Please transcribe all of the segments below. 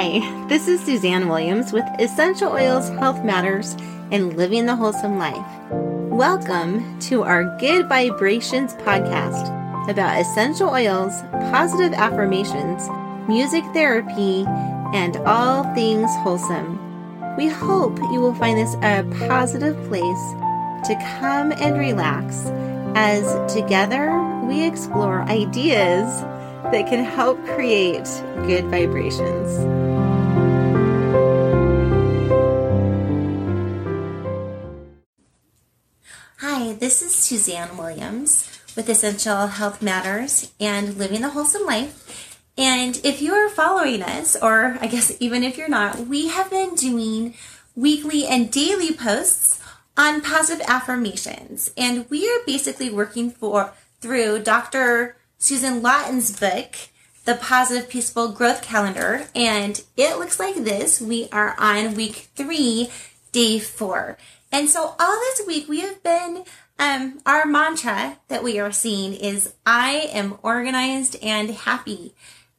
Hi, this is Suzanne Williams with Essential Oils Health Matters and Living the Wholesome Life. Welcome to our Good Vibrations podcast about essential oils, positive affirmations, music therapy, and all things wholesome. We hope you will find this a positive place to come and relax as together we explore ideas that can help create good vibrations. This is Suzanne Williams with Essential Health Matters and Living the Wholesome Life. And if you are following us, or I guess even if you're not, we have been doing weekly and daily posts on positive affirmations. And we are basically working for through Dr. Susan Lawton's book, The Positive Peaceful Growth Calendar, and it looks like this. We are on week three, day four. And so all this week we have been, um, our mantra that we are seeing is I am organized and happy.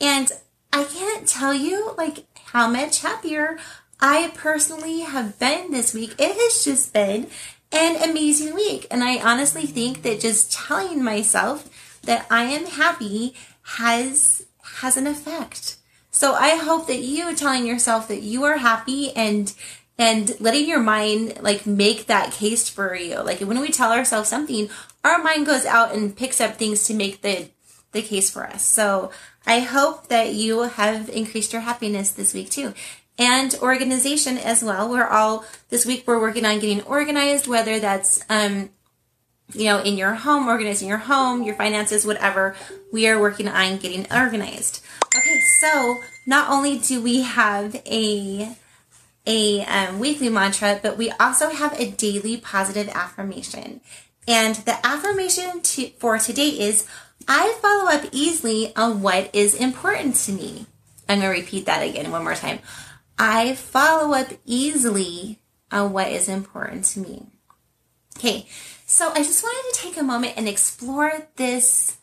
And I can't tell you like how much happier I personally have been this week. It has just been an amazing week. And I honestly think that just telling myself that I am happy has has an effect. So I hope that you telling yourself that you are happy and and letting your mind like make that case for you. Like when we tell ourselves something, our mind goes out and picks up things to make the the case for us. So I hope that you have increased your happiness this week too. And organization as well. We're all this week we're working on getting organized, whether that's um you know, in your home, organizing your home, your finances, whatever, we are working on getting organized. Okay, so not only do we have a a um, weekly mantra, but we also have a daily positive affirmation. And the affirmation to, for today is I follow up easily on what is important to me. I'm going to repeat that again one more time. I follow up easily on what is important to me. Okay, so I just wanted to take a moment and explore this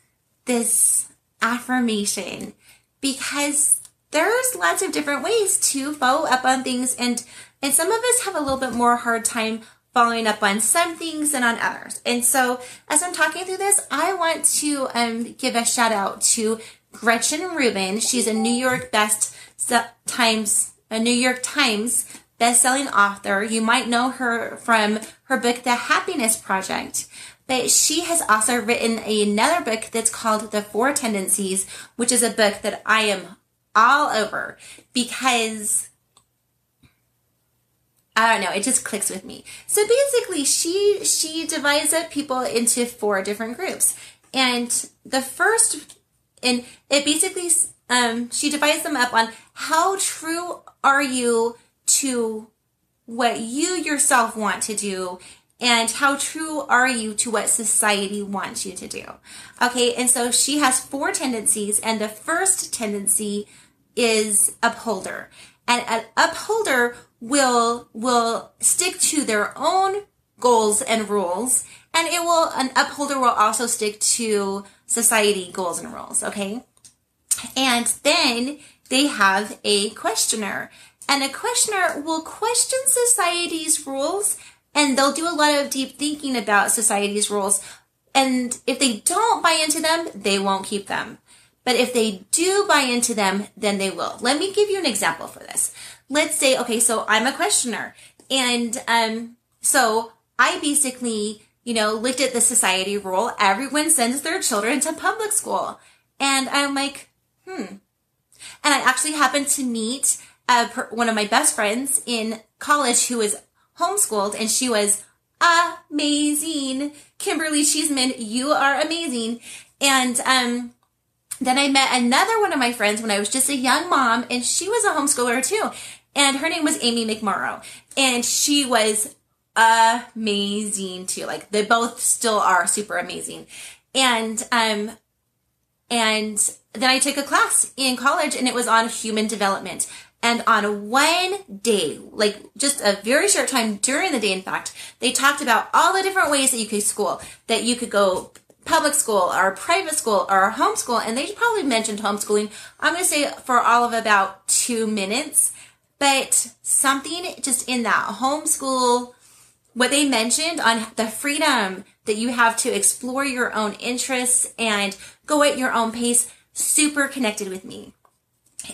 this affirmation because there's lots of different ways to follow up on things and and some of us have a little bit more hard time following up on some things than on others. And so as I'm talking through this, I want to um, give a shout out to Gretchen Rubin. She's a New York Best Times, a New York Times best-selling author. You might know her from her book, The Happiness Project. But she has also written another book that's called The Four Tendencies, which is a book that I am all over because I don't know, it just clicks with me. So basically, she she divides up people into four different groups. And the first and it basically um she divides them up on how true are you to what you yourself want to do and how true are you to what society wants you to do? Okay and so she has four tendencies and the first tendency is upholder. And an upholder will will stick to their own goals and rules and it will an upholder will also stick to society goals and rules okay? And then they have a questioner and a questioner will question society's rules and they'll do a lot of deep thinking about society's rules. And if they don't buy into them, they won't keep them. But if they do buy into them, then they will. Let me give you an example for this. Let's say, okay, so I'm a questioner and, um, so I basically, you know, looked at the society rule. Everyone sends their children to public school. And I'm like, hmm. And I actually happened to meet one of my best friends in college who was homeschooled and she was amazing. Kimberly Cheeseman, you are amazing. And, um, then I met another one of my friends when I was just a young mom and she was a homeschooler too. And her name was Amy McMorrow and she was amazing too. Like they both still are super amazing. And, um, and then I took a class in college and it was on human development. And on one day, like just a very short time during the day, in fact, they talked about all the different ways that you could school, that you could go public school or private school or homeschool, and they probably mentioned homeschooling. I'm going to say for all of about two minutes, but something just in that homeschool, what they mentioned on the freedom that you have to explore your own interests and go at your own pace, super connected with me.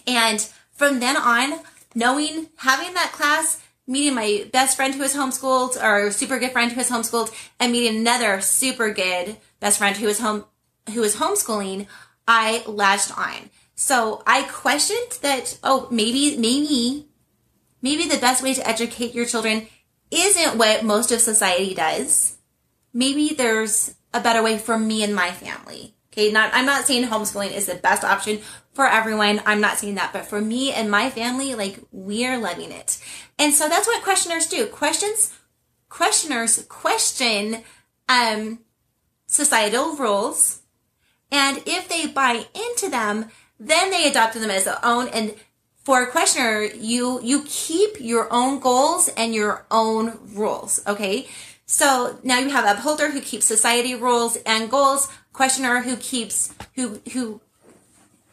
And from then on, knowing, having that class, meeting my best friend who is homeschooled or super good friend who is homeschooled and meeting another super good best friend who is home who is homeschooling, I latched on. So I questioned that, oh, maybe, maybe, maybe the best way to educate your children isn't what most of society does. Maybe there's a better way for me and my family. Okay, not I'm not saying homeschooling is the best option for everyone. I'm not saying that, but for me and my family, like we're loving it. And so that's what questioners do. Questions questioners question um societal rules and if they buy into them, then they adopt them as their own and for a questioner, you you keep your own goals and your own rules, okay? So now you have upholder who keeps society rules and goals, questioner who keeps who who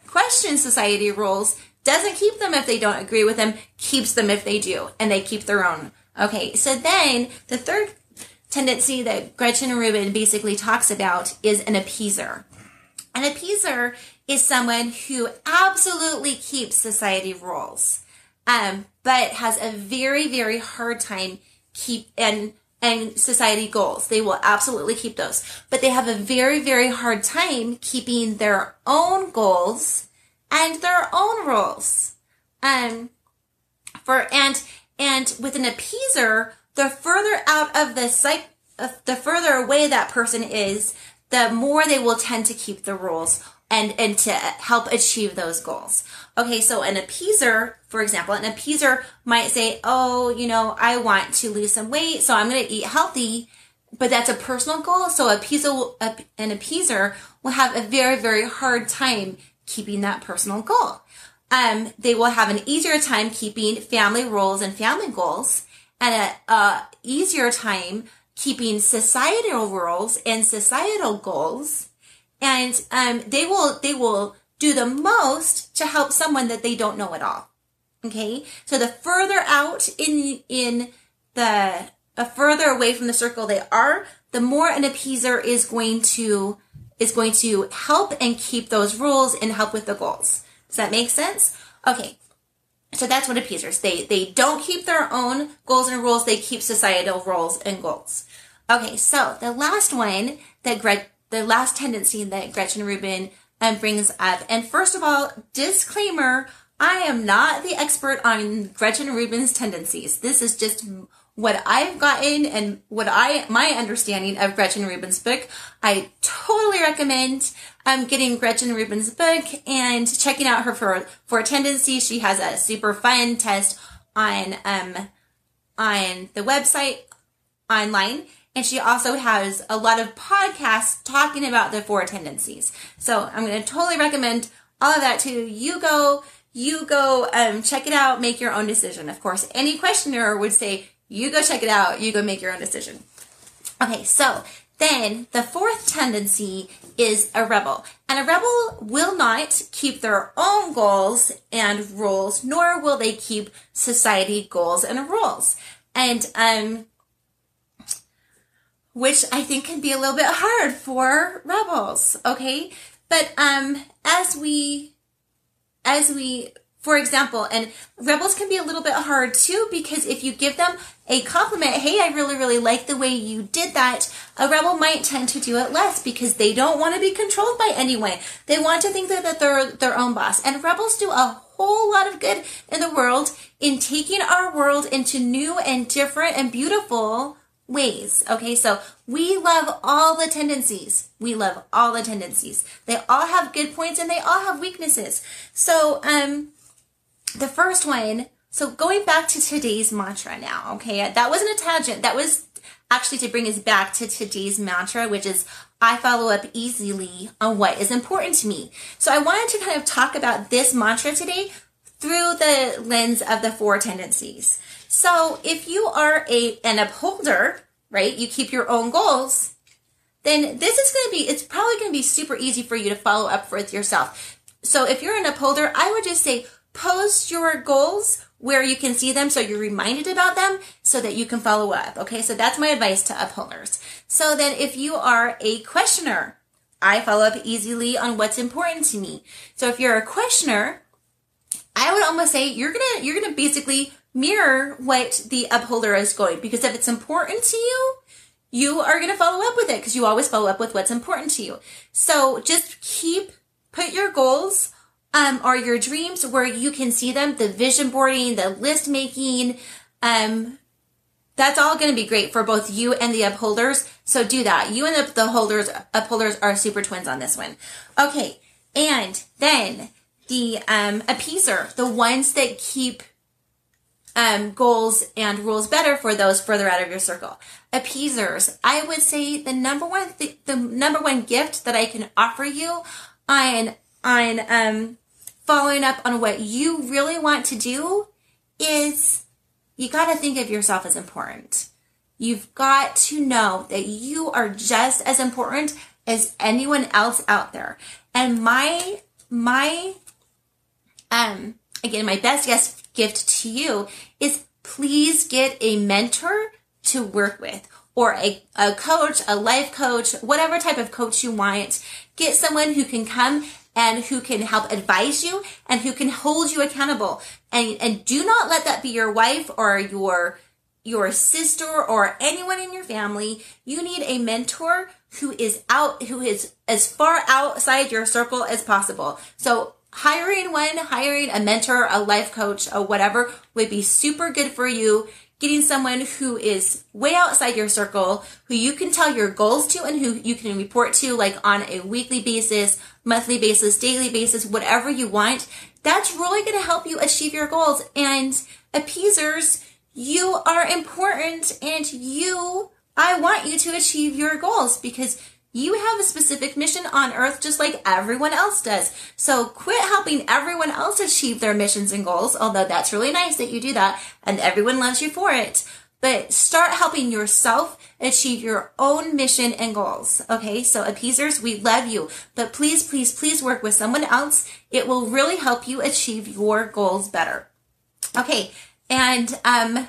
questions society rules, doesn't keep them if they don't agree with them, keeps them if they do, and they keep their own. Okay, so then the third tendency that Gretchen Rubin basically talks about is an appeaser. An appeaser is someone who absolutely keeps society rules, um, but has a very, very hard time keep and and society goals. They will absolutely keep those. But they have a very, very hard time keeping their own goals and their own rules. Um, for, and, and with an appeaser, the further out of the psych, the further away that person is, the more they will tend to keep the rules and, and to help achieve those goals. Okay, so an appeaser, for example, an appeaser might say, oh, you know, I want to lose some weight, so I'm going to eat healthy, but that's a personal goal. So a appeaser, an appeaser will have a very, very hard time keeping that personal goal. Um, they will have an easier time keeping family roles and family goals and a, a easier time keeping societal roles and societal goals and um, they will they will do the most to help someone that they don't know at all. Okay, so the further out in in the further away from the circle they are, the more an appeaser is going to is going to help and keep those rules and help with the goals. Does that make sense? Okay. So that's what appeasers. They they don't keep their own goals and rules, they keep societal rules and goals. Okay, so the last one that Greg the last tendency that Gretchen Rubin um, brings up. And first of all, disclaimer, I am not the expert on Gretchen Rubin's tendencies. This is just what I've gotten and what I, my understanding of Gretchen Rubin's book. I totally recommend um, getting Gretchen Rubin's book and checking out her for, four tendencies. She has a super fun test on, um, on the website online and she also has a lot of podcasts talking about the four tendencies. So I'm going to totally recommend all of that to you. Go, you go, um, check it out, make your own decision. Of course, any questioner would say, you go check it out, you go make your own decision. Okay, so then the fourth tendency is a rebel. And a rebel will not keep their own goals and rules, nor will they keep society goals and rules. And um, which I think can be a little bit hard for rebels, okay? But um as we as we for example, and rebels can be a little bit hard too because if you give them a compliment, hey, I really, really like the way you did that, a rebel might tend to do it less because they don't want to be controlled by anyone. They want to think that they're their own boss. And rebels do a whole lot of good in the world in taking our world into new and different and beautiful ways. Okay, so we love all the tendencies. We love all the tendencies. They all have good points and they all have weaknesses. So, um, the first one, so going back to today's mantra now, okay, that wasn't a tangent. That was actually to bring us back to today's mantra, which is I follow up easily on what is important to me. So I wanted to kind of talk about this mantra today through the lens of the four tendencies. So if you are a an upholder, right, you keep your own goals, then this is going to be, it's probably going to be super easy for you to follow up with yourself. So if you're an upholder, I would just say post your goals where you can see them so you're reminded about them so that you can follow up. Okay, so that's my advice to upholders. So then if you are a questioner, I follow up easily on what's important to me. So if you're a questioner, I would almost say you're gonna you're gonna basically mirror what the upholder is going because if it's important to you, you are gonna follow up with it because you always follow up with what's important to you. So just keep put your goals um, or your dreams where you can see them, the vision boarding, the list making, um, that's all going to be great for both you and the upholders. So do that. You and the, the holders, upholders are super twins on this one. Okay. And then the um, appeaser, the ones that keep um, goals and rules better for those further out of your circle. Appeasers, I would say the number one, th- the number one gift that I can offer you on on um, following up on what you really want to do is you got to think of yourself as important. You've got to know that you are just as important as anyone else out there. And my, my, um, again, my best guess gift to you is please get a mentor to work with or a, a coach, a life coach, whatever type of coach you want. Get someone who can come and who can help advise you and who can hold you accountable. And, and do not let that be your wife or your, your sister or anyone in your family. You need a mentor who is out, who is as far outside your circle as possible. So hiring one, hiring a mentor, a life coach, or whatever would be super good for you getting someone who is way outside your circle, who you can tell your goals to and who you can report to like on a weekly basis, monthly basis, daily basis, whatever you want. That's really going to help you achieve your goals. And appeasers, you are important and you, I want you to achieve your goals because you have a specific mission on earth just like everyone else does. So quit helping everyone else achieve their missions and goals, although that's really nice that you do that and everyone loves you for it. But start helping yourself achieve your own mission and goals. Okay. So appeasers, we love you, but please, please, please work with someone else. It will really help you achieve your goals better. Okay. And, um,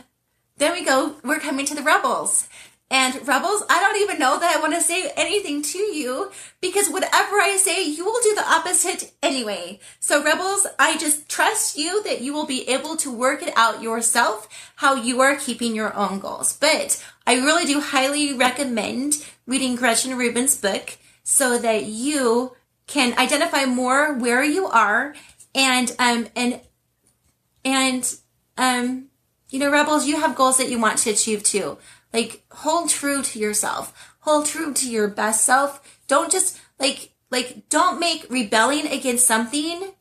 then we go, we're coming to the rebels. And rebels, I don't even know that I want to say anything to you because whatever I say, you will do the opposite anyway. So rebels, I just trust you that you will be able to work it out yourself, how you are keeping your own goals. But I really do highly recommend reading Gretchen Rubin's book so that you can identify more where you are and, um, and, and, um, you know, rebels, you have goals that you want to achieve too. Like hold true to yourself. Hold true to your best self. Don't just like like don't make rebelling against something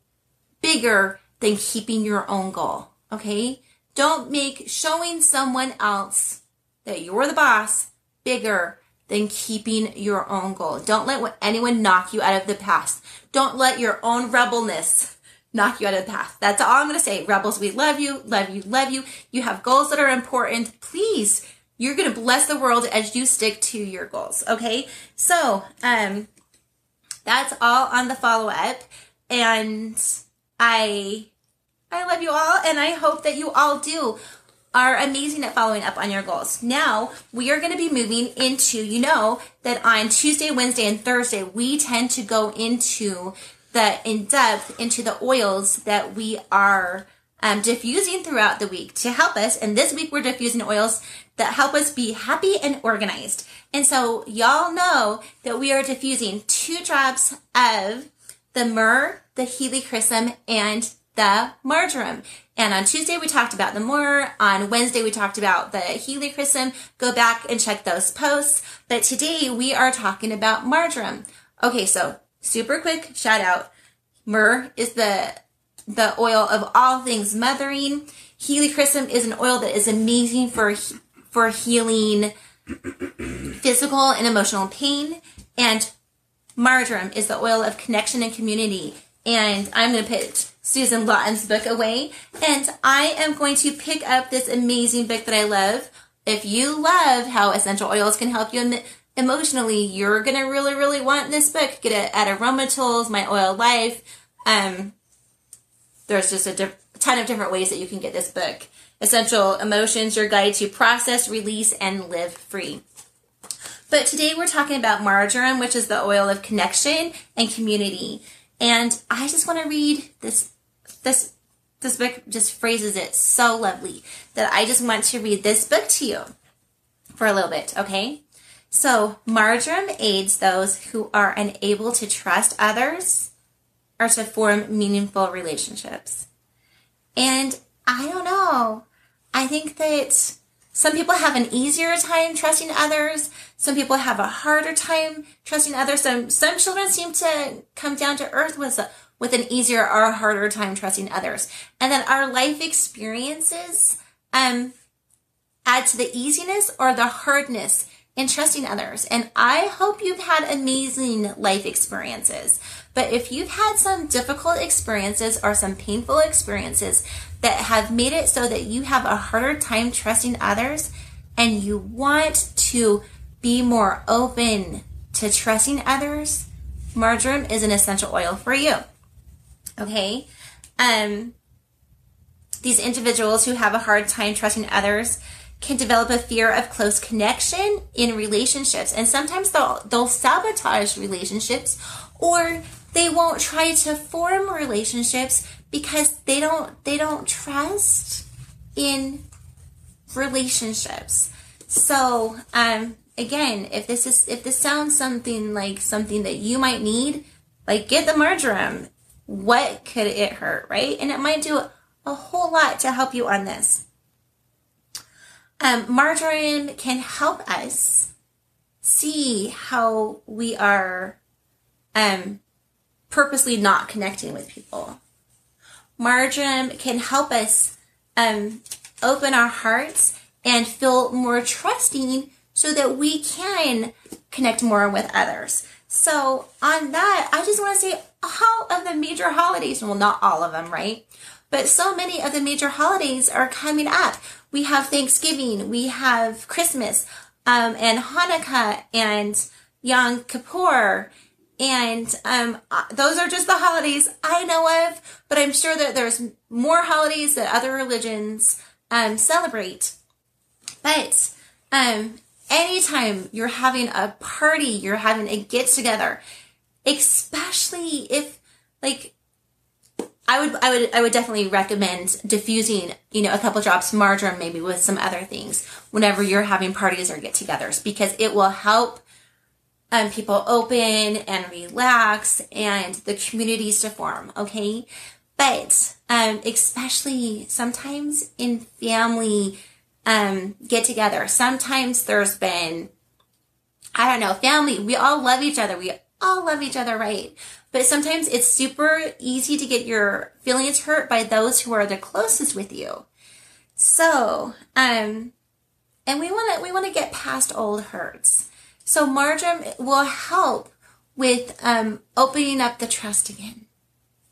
bigger than keeping your own goal. Okay? Don't make showing someone else that you're the boss bigger than keeping your own goal. Don't let anyone knock you out of the past. Don't let your own rebelness knock you out of the path. That's all I'm going to say. Rebels, we love you, love you, love you. You have goals that are important. Please you're going to bless the world as you stick to your goals. Okay. So, um, that's all on the follow up. And I, I love you all and I hope that you all do are amazing at following up on your goals. Now we are going to be moving into, you know, that on Tuesday, Wednesday, and Thursday, we tend to go into the in depth into the oils that we are um, diffusing throughout the week to help us. And this week we're diffusing oils that help us be happy and organized. And so y'all know that we are diffusing two drops of the myrrh, the helichrysum, and the marjoram. And on Tuesday we talked about the myrrh. On Wednesday we talked about the helichrysum. Go back and check those posts. But today we are talking about marjoram. Okay, so super quick shout out. Myrrh is the the oil of all things mothering. Helichrysum is an oil that is amazing for for healing physical and emotional pain. And marjoram is the oil of connection and community. And I'm going to put Susan Lawton's book away. And I am going to pick up this amazing book that I love. If you love how essential oils can help you emotionally, you're going to really, really want this book. Get it at Aroma Tools, My Oil Life. Um, there's just a diff- ton of different ways that you can get this book. Essential Emotions, your guide to process, release, and live free. But today we're talking about marjoram, which is the oil of connection and community. And I just want to read this this this book just phrases it so lovely that I just want to read this book to you for a little bit, okay? So, marjoram aids those who are unable to trust others or to form meaningful relationships. And I don't know. I think that some people have an easier time trusting others. Some people have a harder time trusting others. Some some children seem to come down to earth with a, with an easier or harder time trusting others. And then our life experiences um, add to the easiness or the hardness in trusting others. And I hope you've had amazing life experiences. But if you've had some difficult experiences or some painful experiences that have made it so that you have a harder time trusting others and you want to be more open to trusting others, marjoram is an essential oil for you. Okay? Um, these individuals who have a hard time trusting others can develop a fear of close connection in relationships and sometimes they'll they'll sabotage relationships or they won't try to form relationships because they don't they don't trust in relationships so um again if this is if this sounds something like something that you might need like get the marjoram what could it hurt, right? And it might do a whole lot to help you on this. Um, marjoram can help us see how we are um, purposely not connecting with people. Marjoram can help us um, open our hearts and feel more trusting so that we can connect more with others. So, on that, I just want to say all of the major holidays, well, not all of them, right? But so many of the major holidays are coming up. We have Thanksgiving, we have Christmas, um, and Hanukkah, and Yom Kippur, and um, uh, those are just the holidays I know of. But I'm sure that there's more holidays that other religions um, celebrate. But um, anytime you're having a party, you're having a get together, especially if like I would I would I would definitely recommend diffusing, you know, a couple drops of marjoram maybe with some other things whenever you're having parties or get-togethers because it will help um, people open and relax and the communities to form, okay? But um, especially sometimes in family um, get together. Sometimes there's been, I don't know, family. We all love each other. We all love each other, right? But sometimes it's super easy to get your feelings hurt by those who are the closest with you. So, um, and we want to we want to get past old hurts. So marjoram will help with um, opening up the trust again.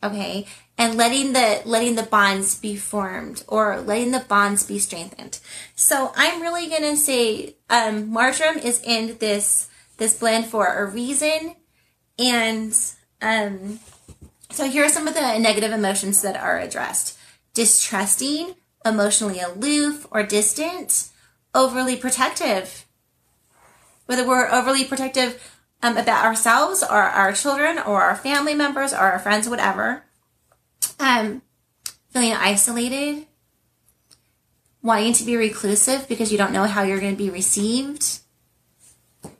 Okay, and letting the letting the bonds be formed or letting the bonds be strengthened. So I'm really gonna say um, marjoram is in this this blend for a reason, and um, so here are some of the negative emotions that are addressed: distrusting, emotionally aloof or distant, overly protective. Whether we're overly protective um, about ourselves or our children or our family members or our friends, whatever um, feeling isolated, wanting to be reclusive because you don't know how you're going to be received,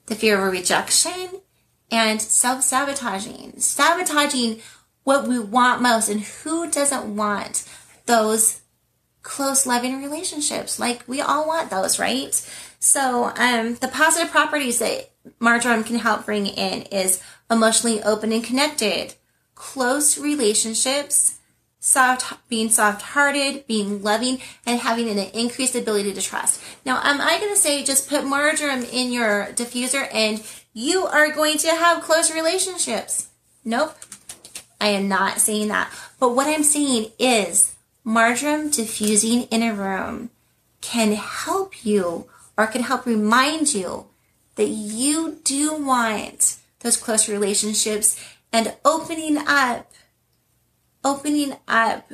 the fear of rejection, and self sabotaging. Sabotaging what we want most, and who doesn't want those close, loving relationships? Like we all want those, right? So, um, the positive properties that marjoram can help bring in is emotionally open and connected, close relationships, soft, being soft-hearted, being loving, and having an increased ability to trust. Now, am I going to say just put marjoram in your diffuser and you are going to have close relationships? Nope. I am not saying that. But what I'm saying is marjoram diffusing in a room can help you or can help remind you that you do want those close relationships and opening up, opening up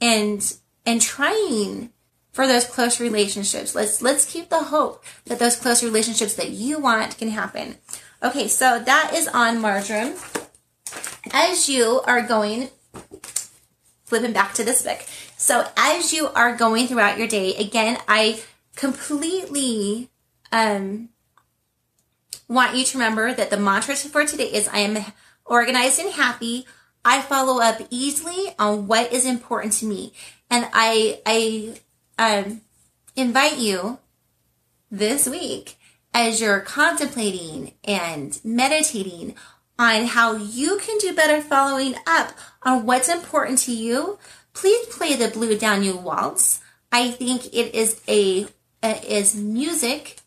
and, and trying for those close relationships. Let's, let's keep the hope that those close relationships that you want can happen. Okay, so that is on marjoram. As you are going, flipping back to this book. So as you are going throughout your day, again, I completely um, want you to remember that the mantra for today is I am organized and happy. I follow up easily on what is important to me. And I, I, um, invite you this week as you're contemplating and meditating on how you can do better following up on what's important to you, please play the Blue Danube Waltz. I think it is a, is music.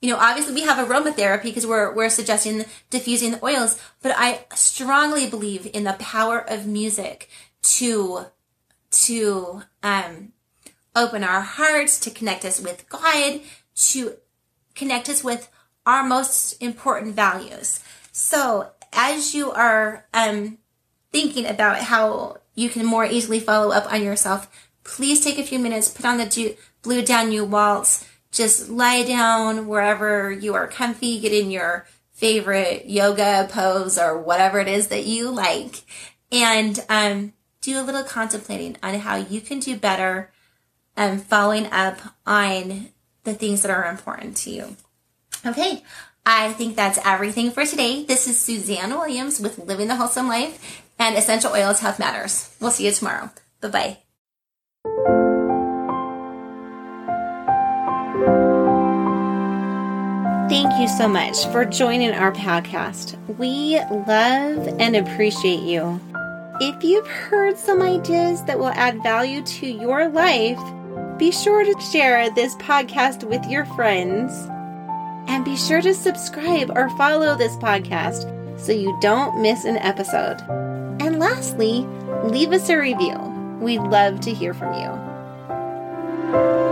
You know, obviously we have aromatherapy because we're, we're suggesting diffusing the oils, but I strongly believe in the power of music to, to, um, open our hearts, to connect us with God, to connect us with our most important values. So as you are um, thinking about how you can more easily follow up on yourself, please take a few minutes, put on the Blue Danube Waltz, just lie down wherever you are comfy, get in your favorite yoga pose or whatever it is that you like, and um, do a little contemplating on how you can do better um, following up on the things that are important to you. Okay, I think that's everything for today. This is Suzanne Williams with Living the Wholesome Life and Essential Oils Health Matters. We'll see you tomorrow. Bye bye. Thank you so much for joining our podcast. We love and appreciate you. If you've heard some ideas that will add value to your life, be sure to share this podcast with your friends and be sure to subscribe or follow this podcast so you don't miss an episode. And lastly, leave us a review. We'd love to hear from you.